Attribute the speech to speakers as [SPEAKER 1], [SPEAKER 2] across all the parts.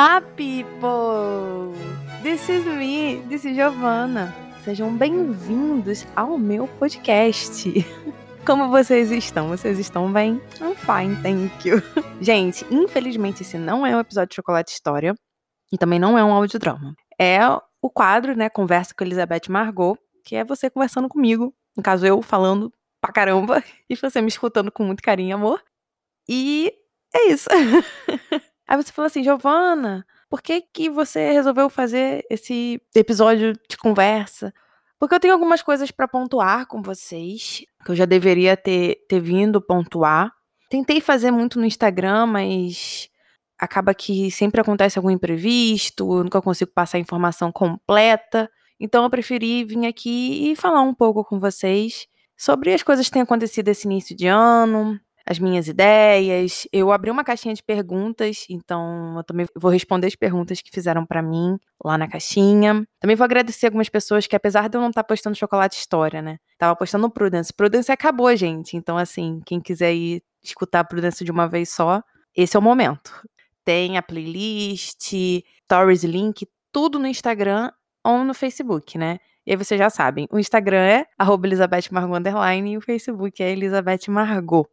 [SPEAKER 1] Olá, people! This is me, this is Giovanna. Sejam bem-vindos ao meu podcast. Como vocês estão? Vocês estão bem? I'm fine, thank you. Gente, infelizmente esse não é um episódio de Chocolate História e também não é um audiodrama. É o quadro, né, Conversa com Elizabeth Margot, que é você conversando comigo, no caso eu falando pra caramba e você me escutando com muito carinho e amor. E é isso. Aí você falou assim, Giovana, por que que você resolveu fazer esse episódio de conversa? Porque eu tenho algumas coisas para pontuar com vocês, que eu já deveria ter, ter vindo pontuar. Tentei fazer muito no Instagram, mas acaba que sempre acontece algum imprevisto, eu nunca consigo passar a informação completa. Então eu preferi vir aqui e falar um pouco com vocês sobre as coisas que têm acontecido esse início de ano, as minhas ideias. Eu abri uma caixinha de perguntas, então eu também vou responder as perguntas que fizeram para mim lá na caixinha. Também vou agradecer algumas pessoas que, apesar de eu não estar tá postando chocolate história, né? Tava postando Prudence. Prudence acabou, gente. Então, assim, quem quiser ir escutar Prudence de uma vez só, esse é o momento. Tem a playlist, stories, link, tudo no Instagram ou no Facebook, né? E aí vocês já sabem, o Instagram é arroba Elizabeth Margot e o Facebook é Elizabeth Margot.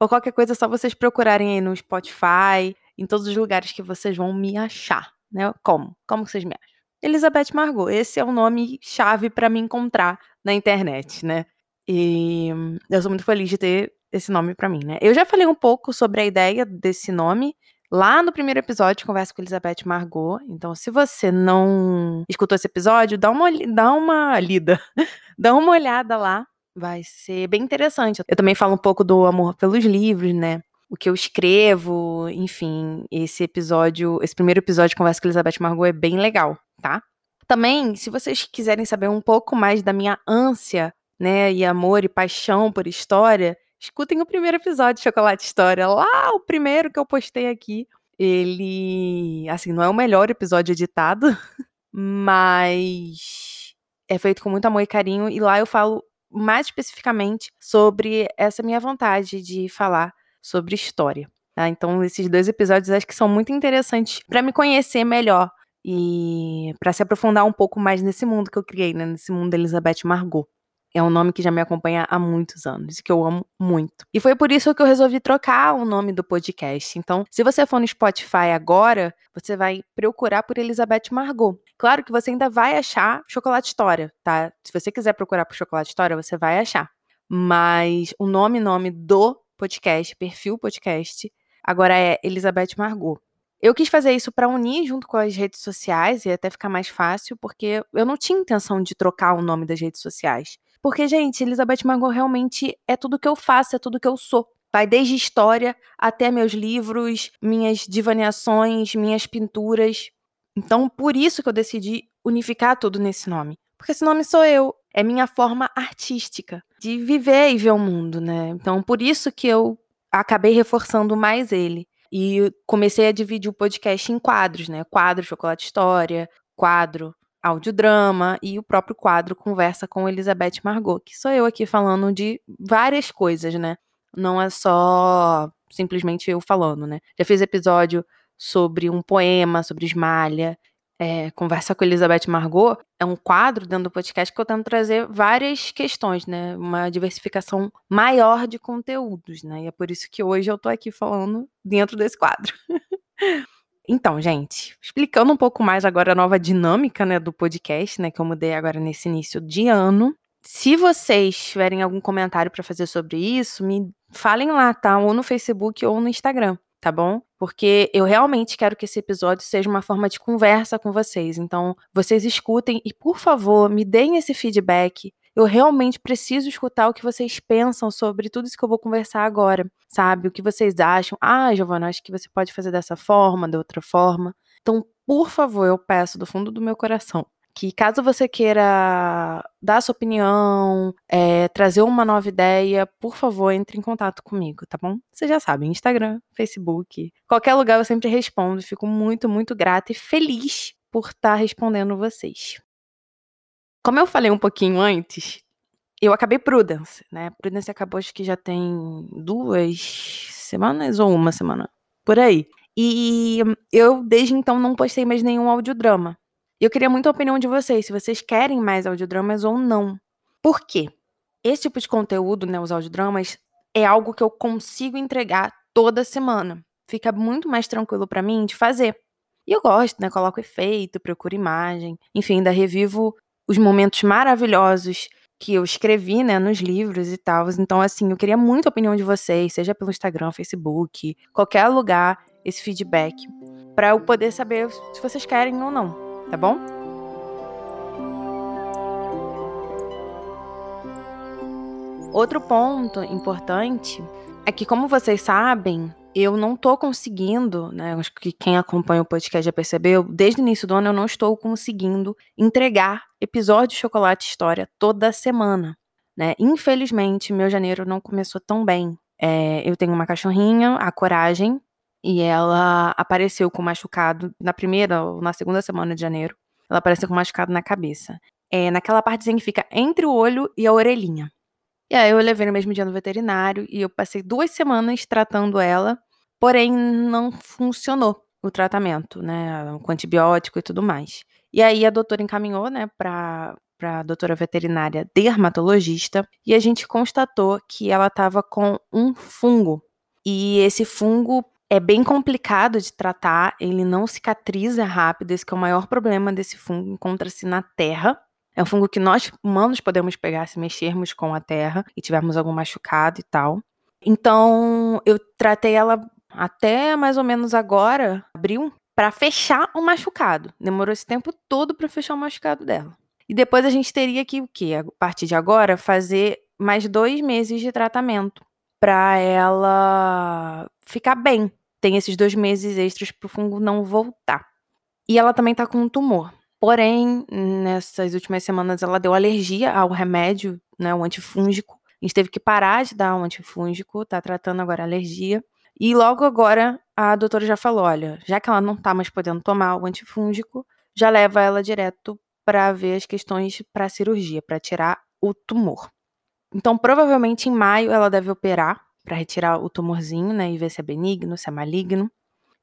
[SPEAKER 1] Ou qualquer coisa, é só vocês procurarem aí no Spotify, em todos os lugares que vocês vão me achar, né? Como? Como vocês me acham? Elizabeth Margot. Esse é o nome chave para me encontrar na internet, né? E eu sou muito feliz de ter esse nome para mim, né? Eu já falei um pouco sobre a ideia desse nome lá no primeiro episódio Conversa com Elizabeth Margot. Então, se você não escutou esse episódio, dá uma, dá uma lida, dá uma olhada lá vai ser bem interessante. Eu também falo um pouco do amor pelos livros, né? O que eu escrevo, enfim, esse episódio, esse primeiro episódio de Conversa com Elizabeth Margot é bem legal, tá? Também, se vocês quiserem saber um pouco mais da minha ânsia, né, e amor e paixão por história, escutem o primeiro episódio de Chocolate História, lá o primeiro que eu postei aqui. Ele, assim, não é o melhor episódio editado, mas é feito com muito amor e carinho e lá eu falo mais especificamente sobre essa minha vontade de falar sobre história. Tá? Então, esses dois episódios acho que são muito interessantes para me conhecer melhor e para se aprofundar um pouco mais nesse mundo que eu criei, né? nesse mundo da Elizabeth Margot. É um nome que já me acompanha há muitos anos e que eu amo muito. E foi por isso que eu resolvi trocar o nome do podcast. Então, se você for no Spotify agora, você vai procurar por Elizabeth Margot. Claro que você ainda vai achar Chocolate História, tá? Se você quiser procurar por Chocolate História, você vai achar. Mas o nome, nome do podcast, perfil podcast, agora é Elizabeth Margot. Eu quis fazer isso para unir junto com as redes sociais e até ficar mais fácil, porque eu não tinha intenção de trocar o nome das redes sociais. Porque, gente, Elizabeth Margot realmente é tudo que eu faço, é tudo que eu sou. Vai desde história até meus livros, minhas divaneações, minhas pinturas. Então, por isso que eu decidi unificar tudo nesse nome. Porque esse nome sou eu. É minha forma artística de viver e ver o mundo, né? Então, por isso que eu acabei reforçando mais ele. E comecei a dividir o podcast em quadros, né? Quadro Chocolate História, quadro audiodrama e o próprio quadro Conversa com Elizabeth Margot, que sou eu aqui falando de várias coisas, né? Não é só simplesmente eu falando, né? Já fiz episódio sobre um poema, sobre esmalha, é, Conversa com Elizabeth Margot, é um quadro dentro do podcast que eu tento trazer várias questões, né? Uma diversificação maior de conteúdos, né? E é por isso que hoje eu tô aqui falando dentro desse quadro. Então, gente, explicando um pouco mais agora a nova dinâmica, né, do podcast, né, que eu mudei agora nesse início de ano. Se vocês tiverem algum comentário para fazer sobre isso, me falem lá, tá? Ou no Facebook ou no Instagram, tá bom? Porque eu realmente quero que esse episódio seja uma forma de conversa com vocês. Então, vocês escutem e, por favor, me deem esse feedback eu realmente preciso escutar o que vocês pensam sobre tudo isso que eu vou conversar agora, sabe? O que vocês acham. Ah, Giovana, acho que você pode fazer dessa forma, de outra forma. Então, por favor, eu peço do fundo do meu coração que caso você queira dar sua opinião, é, trazer uma nova ideia, por favor, entre em contato comigo, tá bom? Você já sabe, Instagram, Facebook, qualquer lugar eu sempre respondo. Fico muito, muito grata e feliz por estar tá respondendo vocês. Como eu falei um pouquinho antes, eu acabei Prudence, né? Prudence acabou acho que já tem duas semanas ou uma semana, por aí. E eu, desde então, não postei mais nenhum audiodrama. E eu queria muito a opinião de vocês, se vocês querem mais audiodramas ou não. Por quê? Esse tipo de conteúdo, né, os audiodramas, é algo que eu consigo entregar toda semana. Fica muito mais tranquilo para mim de fazer. E eu gosto, né? Coloco efeito, procuro imagem, enfim, ainda revivo os momentos maravilhosos que eu escrevi, né, nos livros e tal. Então, assim, eu queria muito a opinião de vocês, seja pelo Instagram, Facebook, qualquer lugar esse feedback para eu poder saber se vocês querem ou não, tá bom? Outro ponto importante é que, como vocês sabem, eu não tô conseguindo, né? Acho que quem acompanha o podcast já percebeu, desde o início do ano eu não estou conseguindo entregar episódio de Chocolate História toda semana, né? Infelizmente, meu janeiro não começou tão bem. É, eu tenho uma cachorrinha, a Coragem, e ela apareceu com machucado na primeira ou na segunda semana de janeiro. Ela apareceu com machucado na cabeça. É naquela partezinha que fica entre o olho e a orelhinha. E aí eu levei no mesmo dia no veterinário e eu passei duas semanas tratando ela, porém não funcionou o tratamento, né, com antibiótico e tudo mais. E aí a doutora encaminhou, né, para para doutora veterinária dermatologista e a gente constatou que ela estava com um fungo. E esse fungo é bem complicado de tratar, ele não cicatriza rápido, esse é o maior problema desse fungo, encontra-se na terra. É um fungo que nós humanos podemos pegar se mexermos com a terra e tivermos algum machucado e tal. Então, eu tratei ela até mais ou menos agora, abril, para fechar o machucado. Demorou esse tempo todo para fechar o machucado dela. E depois a gente teria que, o quê? A partir de agora, fazer mais dois meses de tratamento para ela ficar bem. Tem esses dois meses extras para o fungo não voltar. E ela também tá com um tumor. Porém, nessas últimas semanas ela deu alergia ao remédio, né, o antifúngico. A gente teve que parar de dar o antifúngico, tá tratando agora a alergia. E logo agora a doutora já falou, olha, já que ela não tá mais podendo tomar o antifúngico, já leva ela direto para ver as questões para cirurgia, para tirar o tumor. Então, provavelmente em maio ela deve operar para retirar o tumorzinho, né, e ver se é benigno, se é maligno.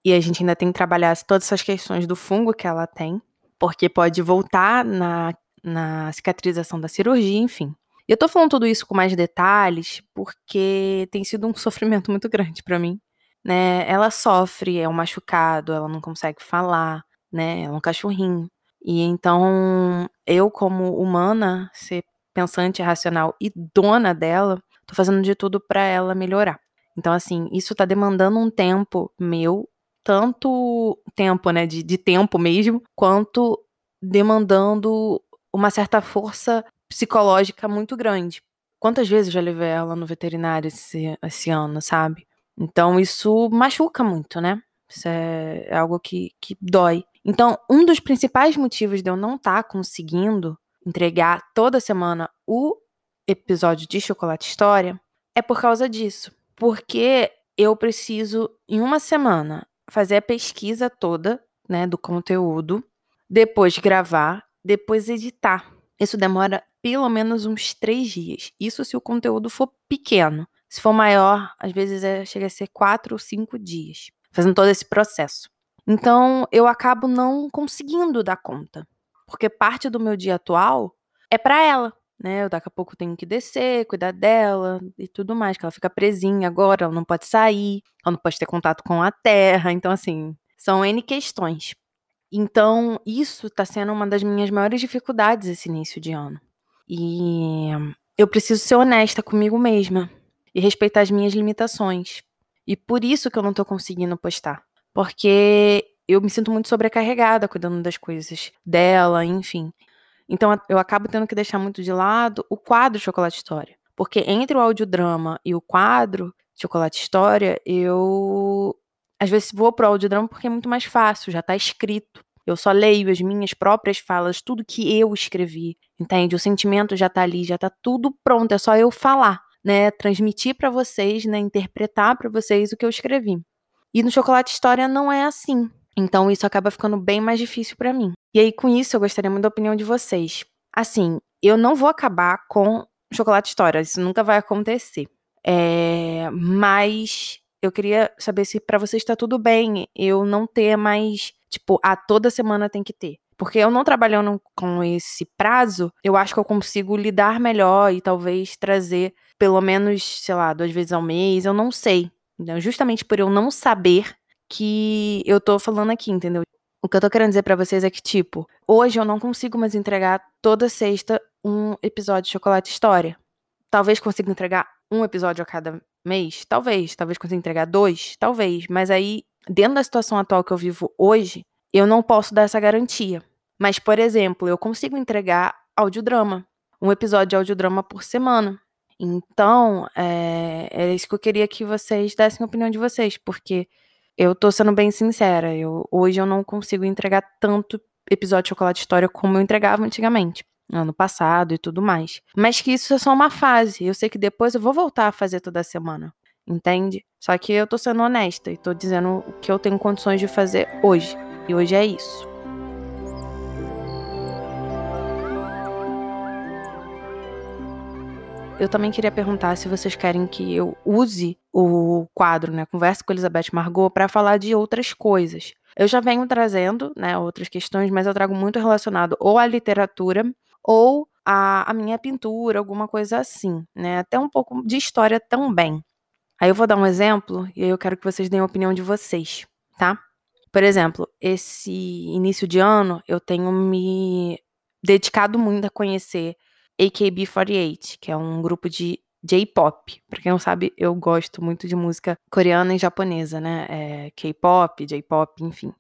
[SPEAKER 1] E a gente ainda tem que trabalhar todas essas questões do fungo que ela tem, porque pode voltar na, na cicatrização da cirurgia, enfim. E eu tô falando tudo isso com mais detalhes porque tem sido um sofrimento muito grande para mim, né? Ela sofre, é um machucado, ela não consegue falar, né? Ela é um cachorrinho. E então, eu como humana, ser pensante, racional e dona dela, tô fazendo de tudo para ela melhorar. Então, assim, isso tá demandando um tempo meu, tanto tempo, né, de, de tempo mesmo, quanto demandando uma certa força psicológica muito grande. Quantas vezes eu já levei ela no veterinário esse, esse ano, sabe? Então, isso machuca muito, né? Isso é, é algo que, que dói. Então, um dos principais motivos de eu não estar tá conseguindo entregar toda semana o episódio de Chocolate História é por causa disso. Porque eu preciso, em uma semana, fazer a pesquisa toda, né, do conteúdo, depois gravar, depois editar. Isso demora pelo menos uns três dias. Isso se o conteúdo for pequeno. Se for maior, às vezes é, chega a ser quatro ou cinco dias, fazendo todo esse processo. Então, eu acabo não conseguindo dar conta porque parte do meu dia atual é para ela, né? Eu daqui a pouco tenho que descer, cuidar dela e tudo mais, que ela fica presinha agora, ela não pode sair, ela não pode ter contato com a terra, então assim, são N questões. Então, isso está sendo uma das minhas maiores dificuldades esse início de ano. E eu preciso ser honesta comigo mesma e respeitar as minhas limitações. E por isso que eu não tô conseguindo postar. Porque eu me sinto muito sobrecarregada cuidando das coisas dela, enfim. Então eu acabo tendo que deixar muito de lado o quadro Chocolate História. Porque entre o audiodrama e o quadro Chocolate História, eu às vezes vou pro audiodrama porque é muito mais fácil, já tá escrito. Eu só leio as minhas próprias falas, tudo que eu escrevi, entende? O sentimento já tá ali, já tá tudo pronto, é só eu falar, né? Transmitir para vocês, né? Interpretar para vocês o que eu escrevi. E no Chocolate História não é assim. Então isso acaba ficando bem mais difícil para mim. E aí com isso eu gostaria muito da opinião de vocês. Assim, eu não vou acabar com Chocolate História, isso nunca vai acontecer. É, mas eu queria saber se para vocês está tudo bem eu não ter mais, tipo, a ah, toda semana tem que ter. Porque eu não trabalhando com esse prazo, eu acho que eu consigo lidar melhor e talvez trazer pelo menos, sei lá, duas vezes ao mês, eu não sei. Então, justamente por eu não saber que eu tô falando aqui, entendeu? O que eu tô querendo dizer para vocês é que, tipo, hoje eu não consigo mais entregar toda sexta um episódio de Chocolate História. Talvez consiga entregar um episódio a cada mês? Talvez. Talvez consiga entregar dois? Talvez. Mas aí, dentro da situação atual que eu vivo hoje, eu não posso dar essa garantia. Mas, por exemplo, eu consigo entregar audiodrama. Um episódio de audiodrama por semana. Então, é, é isso que eu queria que vocês dessem a opinião de vocês, porque eu tô sendo bem sincera. Eu, hoje eu não consigo entregar tanto episódio de Chocolate História como eu entregava antigamente. Ano passado e tudo mais. Mas que isso é só uma fase. Eu sei que depois eu vou voltar a fazer toda semana. Entende? Só que eu tô sendo honesta e tô dizendo o que eu tenho condições de fazer hoje. E hoje é isso. Eu também queria perguntar se vocês querem que eu use o quadro, né, Conversa com Elizabeth Margot, para falar de outras coisas. Eu já venho trazendo, né, outras questões, mas eu trago muito relacionado ou à literatura ou à, à minha pintura, alguma coisa assim, né, até um pouco de história também. Aí eu vou dar um exemplo e aí eu quero que vocês deem a opinião de vocês, tá? Por exemplo, esse início de ano eu tenho me dedicado muito a conhecer AKB48, que é um grupo de J-pop. Pra quem não sabe, eu gosto muito de música coreana e japonesa, né? É, K-pop, J-pop, enfim.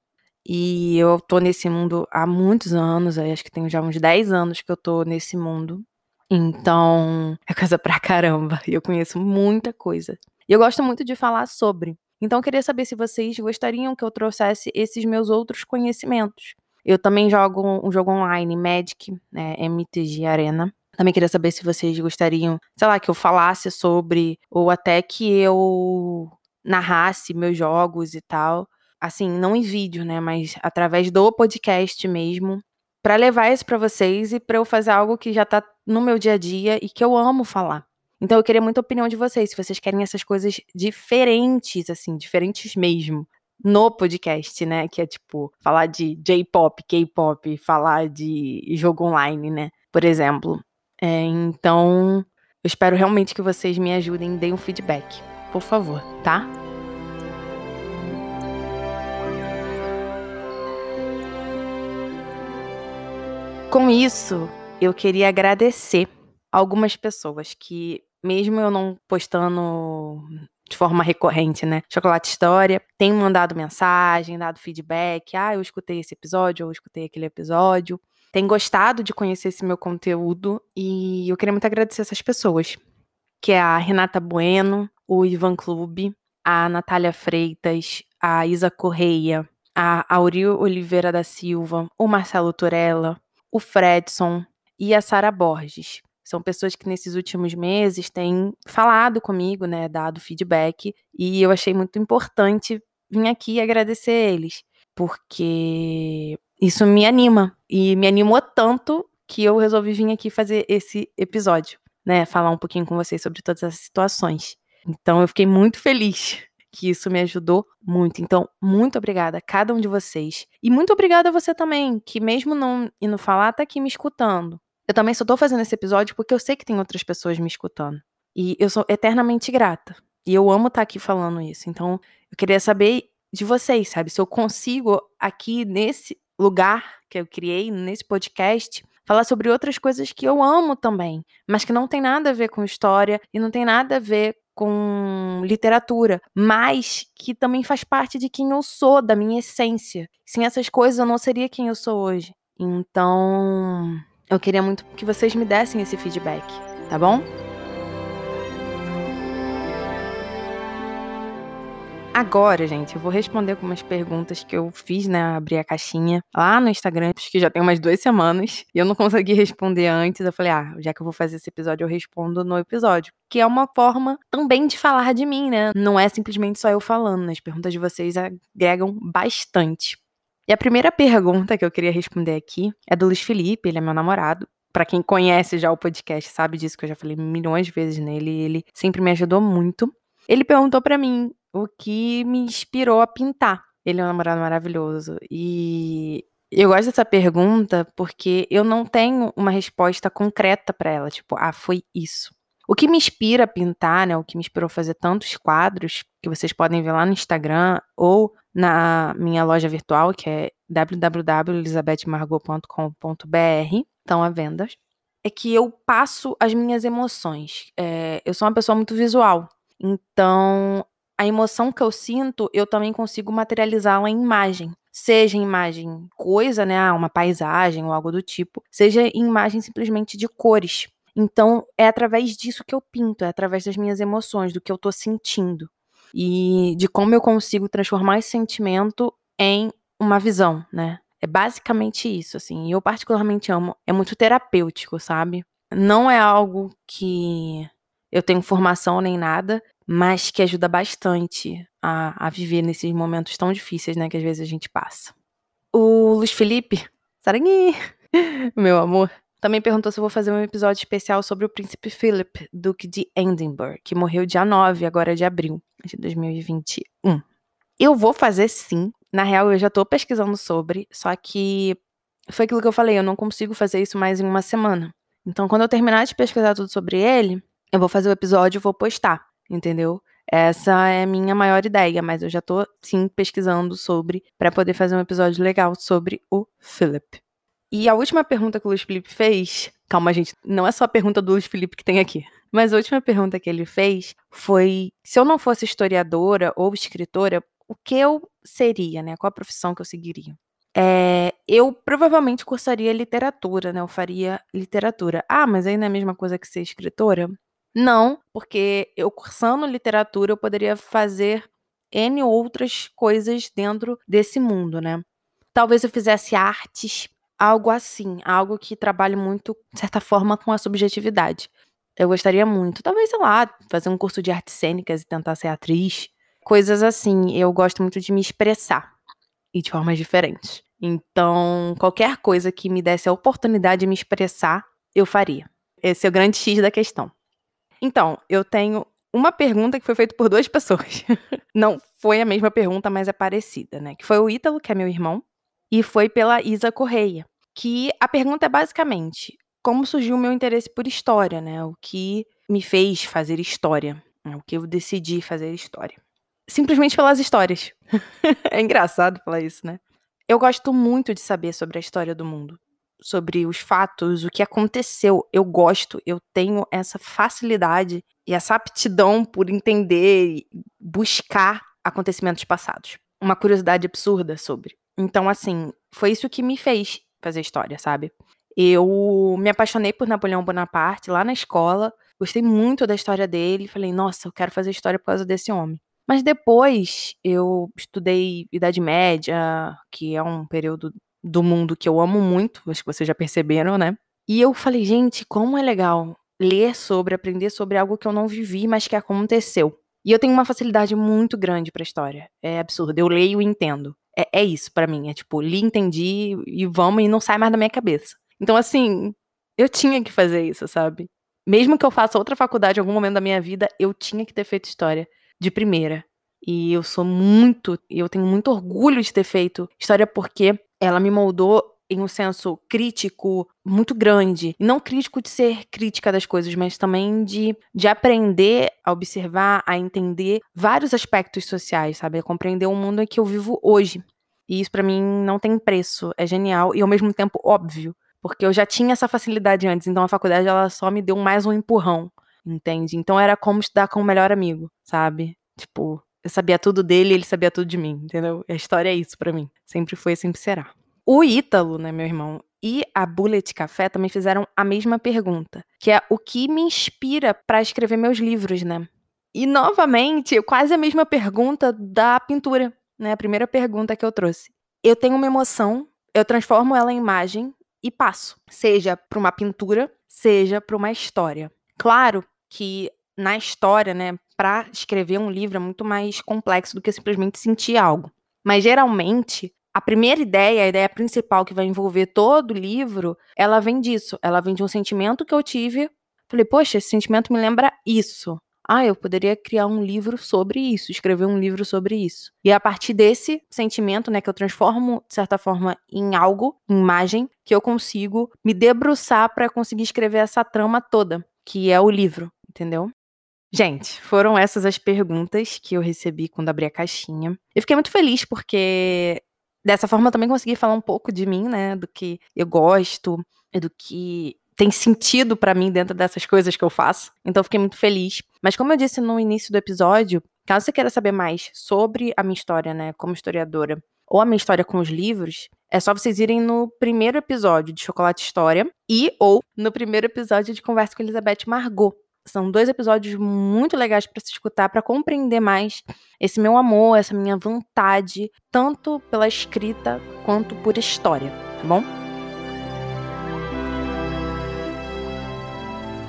[SPEAKER 1] E eu tô nesse mundo há muitos anos, acho que tem já uns 10 anos que eu tô nesse mundo. Então, é coisa pra caramba. E eu conheço muita coisa. E eu gosto muito de falar sobre. Então, eu queria saber se vocês gostariam que eu trouxesse esses meus outros conhecimentos. Eu também jogo um jogo online, Magic, né, MTG Arena. Também queria saber se vocês gostariam, sei lá, que eu falasse sobre, ou até que eu narrasse meus jogos e tal. Assim, não em vídeo, né? Mas através do podcast mesmo. para levar isso para vocês e para eu fazer algo que já tá no meu dia a dia e que eu amo falar. Então eu queria muita opinião de vocês, se vocês querem essas coisas diferentes, assim, diferentes mesmo, no podcast, né? Que é tipo, falar de J-pop, K-pop, falar de jogo online, né? Por exemplo. É, então, eu espero realmente que vocês me ajudem, deem um feedback, por favor, tá? Com isso, eu queria agradecer algumas pessoas que, mesmo eu não postando de forma recorrente, né? Chocolate História, tem mandado mensagem, dado feedback. Ah, eu escutei esse episódio, ou escutei aquele episódio tem gostado de conhecer esse meu conteúdo e eu queria muito agradecer essas pessoas, que é a Renata Bueno, o Ivan Clube, a Natália Freitas, a Isa Correia, a Auril Oliveira da Silva, o Marcelo Turella, o Fredson e a Sara Borges. São pessoas que nesses últimos meses têm falado comigo, né, dado feedback, e eu achei muito importante vir aqui agradecer eles, porque isso me anima. E me animou tanto que eu resolvi vir aqui fazer esse episódio, né? Falar um pouquinho com vocês sobre todas essas situações. Então eu fiquei muito feliz que isso me ajudou muito. Então, muito obrigada a cada um de vocês. E muito obrigada a você também, que mesmo não indo falar, tá aqui me escutando. Eu também só tô fazendo esse episódio porque eu sei que tem outras pessoas me escutando. E eu sou eternamente grata. E eu amo estar tá aqui falando isso. Então, eu queria saber de vocês, sabe? Se eu consigo aqui nesse lugar que eu criei nesse podcast falar sobre outras coisas que eu amo também, mas que não tem nada a ver com história e não tem nada a ver com literatura, mas que também faz parte de quem eu sou, da minha essência. Sem essas coisas eu não seria quem eu sou hoje. Então, eu queria muito que vocês me dessem esse feedback, tá bom? Agora, gente, eu vou responder algumas perguntas que eu fiz, né? Abri a caixinha lá no Instagram, acho que já tem umas duas semanas, e eu não consegui responder antes. Eu falei, ah, já que eu vou fazer esse episódio, eu respondo no episódio. Que é uma forma também de falar de mim, né? Não é simplesmente só eu falando, né? As perguntas de vocês agregam bastante. E a primeira pergunta que eu queria responder aqui é do Luiz Felipe, ele é meu namorado. Para quem conhece já o podcast, sabe disso que eu já falei milhões de vezes nele, ele sempre me ajudou muito. Ele perguntou para mim o que me inspirou a pintar. Ele é um namorado maravilhoso e eu gosto dessa pergunta porque eu não tenho uma resposta concreta para ela, tipo, ah, foi isso. O que me inspira a pintar, né, o que me inspirou a fazer tantos quadros, que vocês podem ver lá no Instagram ou na minha loja virtual, que é www.elisabethmargot.com.br, estão à venda, é que eu passo as minhas emoções. É, eu sou uma pessoa muito visual, então a emoção que eu sinto, eu também consigo materializá-la em imagem. Seja em imagem coisa, né, ah, uma paisagem ou algo do tipo, seja em imagem simplesmente de cores. Então, é através disso que eu pinto, é através das minhas emoções, do que eu tô sentindo. E de como eu consigo transformar esse sentimento em uma visão, né? É basicamente isso, assim. E eu particularmente amo. É muito terapêutico, sabe? Não é algo que eu tenho formação nem nada, mas que ajuda bastante a, a viver nesses momentos tão difíceis, né? Que às vezes a gente passa. O Luiz Felipe, Sarangui, meu amor, também perguntou se eu vou fazer um episódio especial sobre o príncipe Philip, duque de Edinburgh, que morreu dia 9, agora de abril de 2021. Eu vou fazer sim. Na real, eu já tô pesquisando sobre, só que foi aquilo que eu falei, eu não consigo fazer isso mais em uma semana. Então, quando eu terminar de pesquisar tudo sobre ele, eu vou fazer o episódio e vou postar, entendeu? Essa é a minha maior ideia, mas eu já tô sim pesquisando sobre para poder fazer um episódio legal sobre o Philip. E a última pergunta que o Luiz Felipe fez, calma, gente, não é só a pergunta do Luiz Felipe que tem aqui. Mas a última pergunta que ele fez foi: se eu não fosse historiadora ou escritora, o que eu seria, né? Qual a profissão que eu seguiria? É, eu provavelmente cursaria literatura, né? Eu faria literatura. Ah, mas não é a mesma coisa que ser escritora? Não, porque eu cursando literatura eu poderia fazer N outras coisas dentro desse mundo, né? Talvez eu fizesse artes, algo assim, algo que trabalhe muito, de certa forma, com a subjetividade. Eu gostaria muito, talvez, sei lá, fazer um curso de artes cênicas e tentar ser atriz. Coisas assim, eu gosto muito de me expressar e de formas diferentes. Então, qualquer coisa que me desse a oportunidade de me expressar, eu faria. Esse é o grande X da questão. Então, eu tenho uma pergunta que foi feita por duas pessoas. Não foi a mesma pergunta, mas é parecida, né? Que foi o Ítalo, que é meu irmão, e foi pela Isa Correia. Que a pergunta é basicamente: como surgiu o meu interesse por história, né? O que me fez fazer história, né? o que eu decidi fazer história. Simplesmente pelas histórias. é engraçado falar isso, né? Eu gosto muito de saber sobre a história do mundo, sobre os fatos, o que aconteceu. Eu gosto, eu tenho essa facilidade e essa aptidão por entender e buscar acontecimentos passados. Uma curiosidade absurda sobre. Então, assim, foi isso que me fez fazer história, sabe? Eu me apaixonei por Napoleão Bonaparte lá na escola, gostei muito da história dele, falei, nossa, eu quero fazer história por causa desse homem. Mas depois eu estudei Idade Média, que é um período do mundo que eu amo muito, acho que vocês já perceberam, né? E eu falei, gente, como é legal ler sobre, aprender sobre algo que eu não vivi, mas que aconteceu. E eu tenho uma facilidade muito grande para história. É absurdo. Eu leio e entendo. É, é isso para mim. É tipo, li, entendi e vamos e não sai mais da minha cabeça. Então, assim, eu tinha que fazer isso, sabe? Mesmo que eu faça outra faculdade em algum momento da minha vida, eu tinha que ter feito história de primeira. E eu sou muito, eu tenho muito orgulho de ter feito história porque ela me moldou em um senso crítico muito grande. Não crítico de ser crítica das coisas, mas também de, de aprender a observar, a entender vários aspectos sociais, sabe? A compreender o mundo em que eu vivo hoje. E isso para mim não tem preço, é genial e ao mesmo tempo óbvio, porque eu já tinha essa facilidade antes, então a faculdade ela só me deu mais um empurrão, entende? Então era como estudar com o melhor amigo, sabe? Tipo, eu sabia tudo dele, ele sabia tudo de mim, entendeu? A história é isso para mim, sempre foi, sempre será. O Ítalo, né, meu irmão, e a Bullet Café também fizeram a mesma pergunta, que é o que me inspira para escrever meus livros, né? E novamente, quase a mesma pergunta da pintura, né? A primeira pergunta que eu trouxe. Eu tenho uma emoção, eu transformo ela em imagem e passo, seja para uma pintura, seja para uma história. Claro que na história, né, para escrever um livro é muito mais complexo do que simplesmente sentir algo. Mas geralmente a primeira ideia, a ideia principal que vai envolver todo o livro, ela vem disso. Ela vem de um sentimento que eu tive. Falei, poxa, esse sentimento me lembra isso. ah, eu poderia criar um livro sobre isso, escrever um livro sobre isso. E a partir desse sentimento, né, que eu transformo, de certa forma, em algo, em imagem, que eu consigo me debruçar para conseguir escrever essa trama toda, que é o livro, entendeu? Gente, foram essas as perguntas que eu recebi quando abri a caixinha. Eu fiquei muito feliz porque dessa forma eu também consegui falar um pouco de mim, né, do que eu gosto, do que tem sentido para mim dentro dessas coisas que eu faço. Então eu fiquei muito feliz. Mas como eu disse no início do episódio, caso você queira saber mais sobre a minha história, né, como historiadora, ou a minha história com os livros, é só vocês irem no primeiro episódio de Chocolate História e ou no primeiro episódio de Conversa com Elizabeth Margot. São dois episódios muito legais para se escutar, para compreender mais esse meu amor, essa minha vontade, tanto pela escrita quanto por história, tá bom?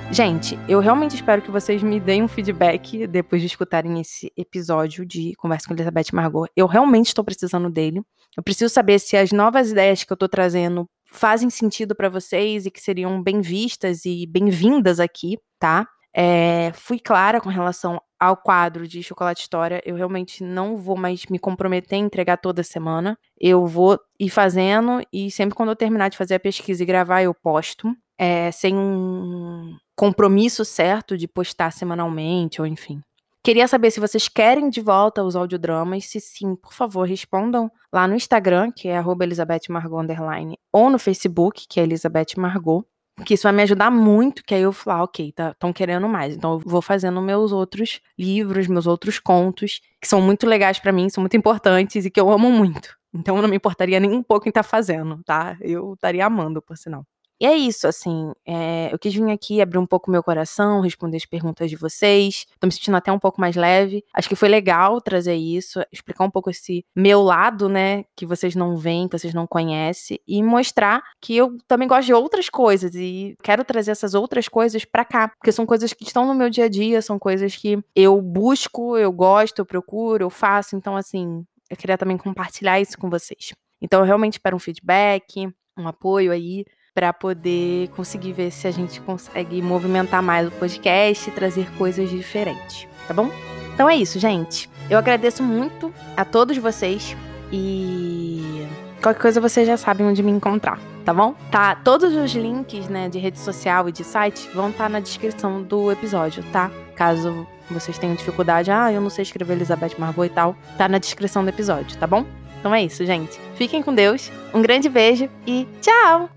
[SPEAKER 1] Gente, eu realmente espero que vocês me deem um feedback depois de escutarem esse episódio de Conversa com Elizabeth Margot. Eu realmente estou precisando dele. Eu preciso saber se as novas ideias que eu estou trazendo fazem sentido para vocês e que seriam bem vistas e bem-vindas aqui, tá? É, fui clara com relação ao quadro de Chocolate História. Eu realmente não vou mais me comprometer a entregar toda semana. Eu vou ir fazendo e sempre quando eu terminar de fazer a pesquisa e gravar, eu posto. É, sem um, compromisso certo de postar semanalmente, ou enfim. Queria saber se vocês querem de volta os audiodramas. Se sim, por favor, respondam lá no Instagram, que é Elizabeth Margot ou no Facebook, que é Elizabeth Margot. Que isso vai me ajudar muito, que aí eu falar, ah, ok, tá, estão querendo mais. Então eu vou fazendo meus outros livros, meus outros contos, que são muito legais para mim, são muito importantes e que eu amo muito. Então eu não me importaria nem um pouco em estar tá fazendo, tá? Eu estaria amando, por sinal. E é isso, assim, é, eu quis vir aqui abrir um pouco meu coração, responder as perguntas de vocês. Tô me sentindo até um pouco mais leve. Acho que foi legal trazer isso, explicar um pouco esse meu lado, né, que vocês não veem, que vocês não conhecem, e mostrar que eu também gosto de outras coisas e quero trazer essas outras coisas para cá, porque são coisas que estão no meu dia a dia, são coisas que eu busco, eu gosto, eu procuro, eu faço. Então, assim, eu queria também compartilhar isso com vocês. Então, eu realmente espero um feedback, um apoio aí para poder conseguir ver se a gente consegue movimentar mais o podcast e trazer coisas diferentes, tá bom? Então é isso, gente. Eu agradeço muito a todos vocês e qualquer coisa vocês já sabem onde me encontrar, tá bom? Tá, todos os links, né, de rede social e de site vão estar tá na descrição do episódio, tá? Caso vocês tenham dificuldade, ah, eu não sei escrever Elizabeth Margot e tal, tá na descrição do episódio, tá bom? Então é isso, gente. Fiquem com Deus, um grande beijo e tchau!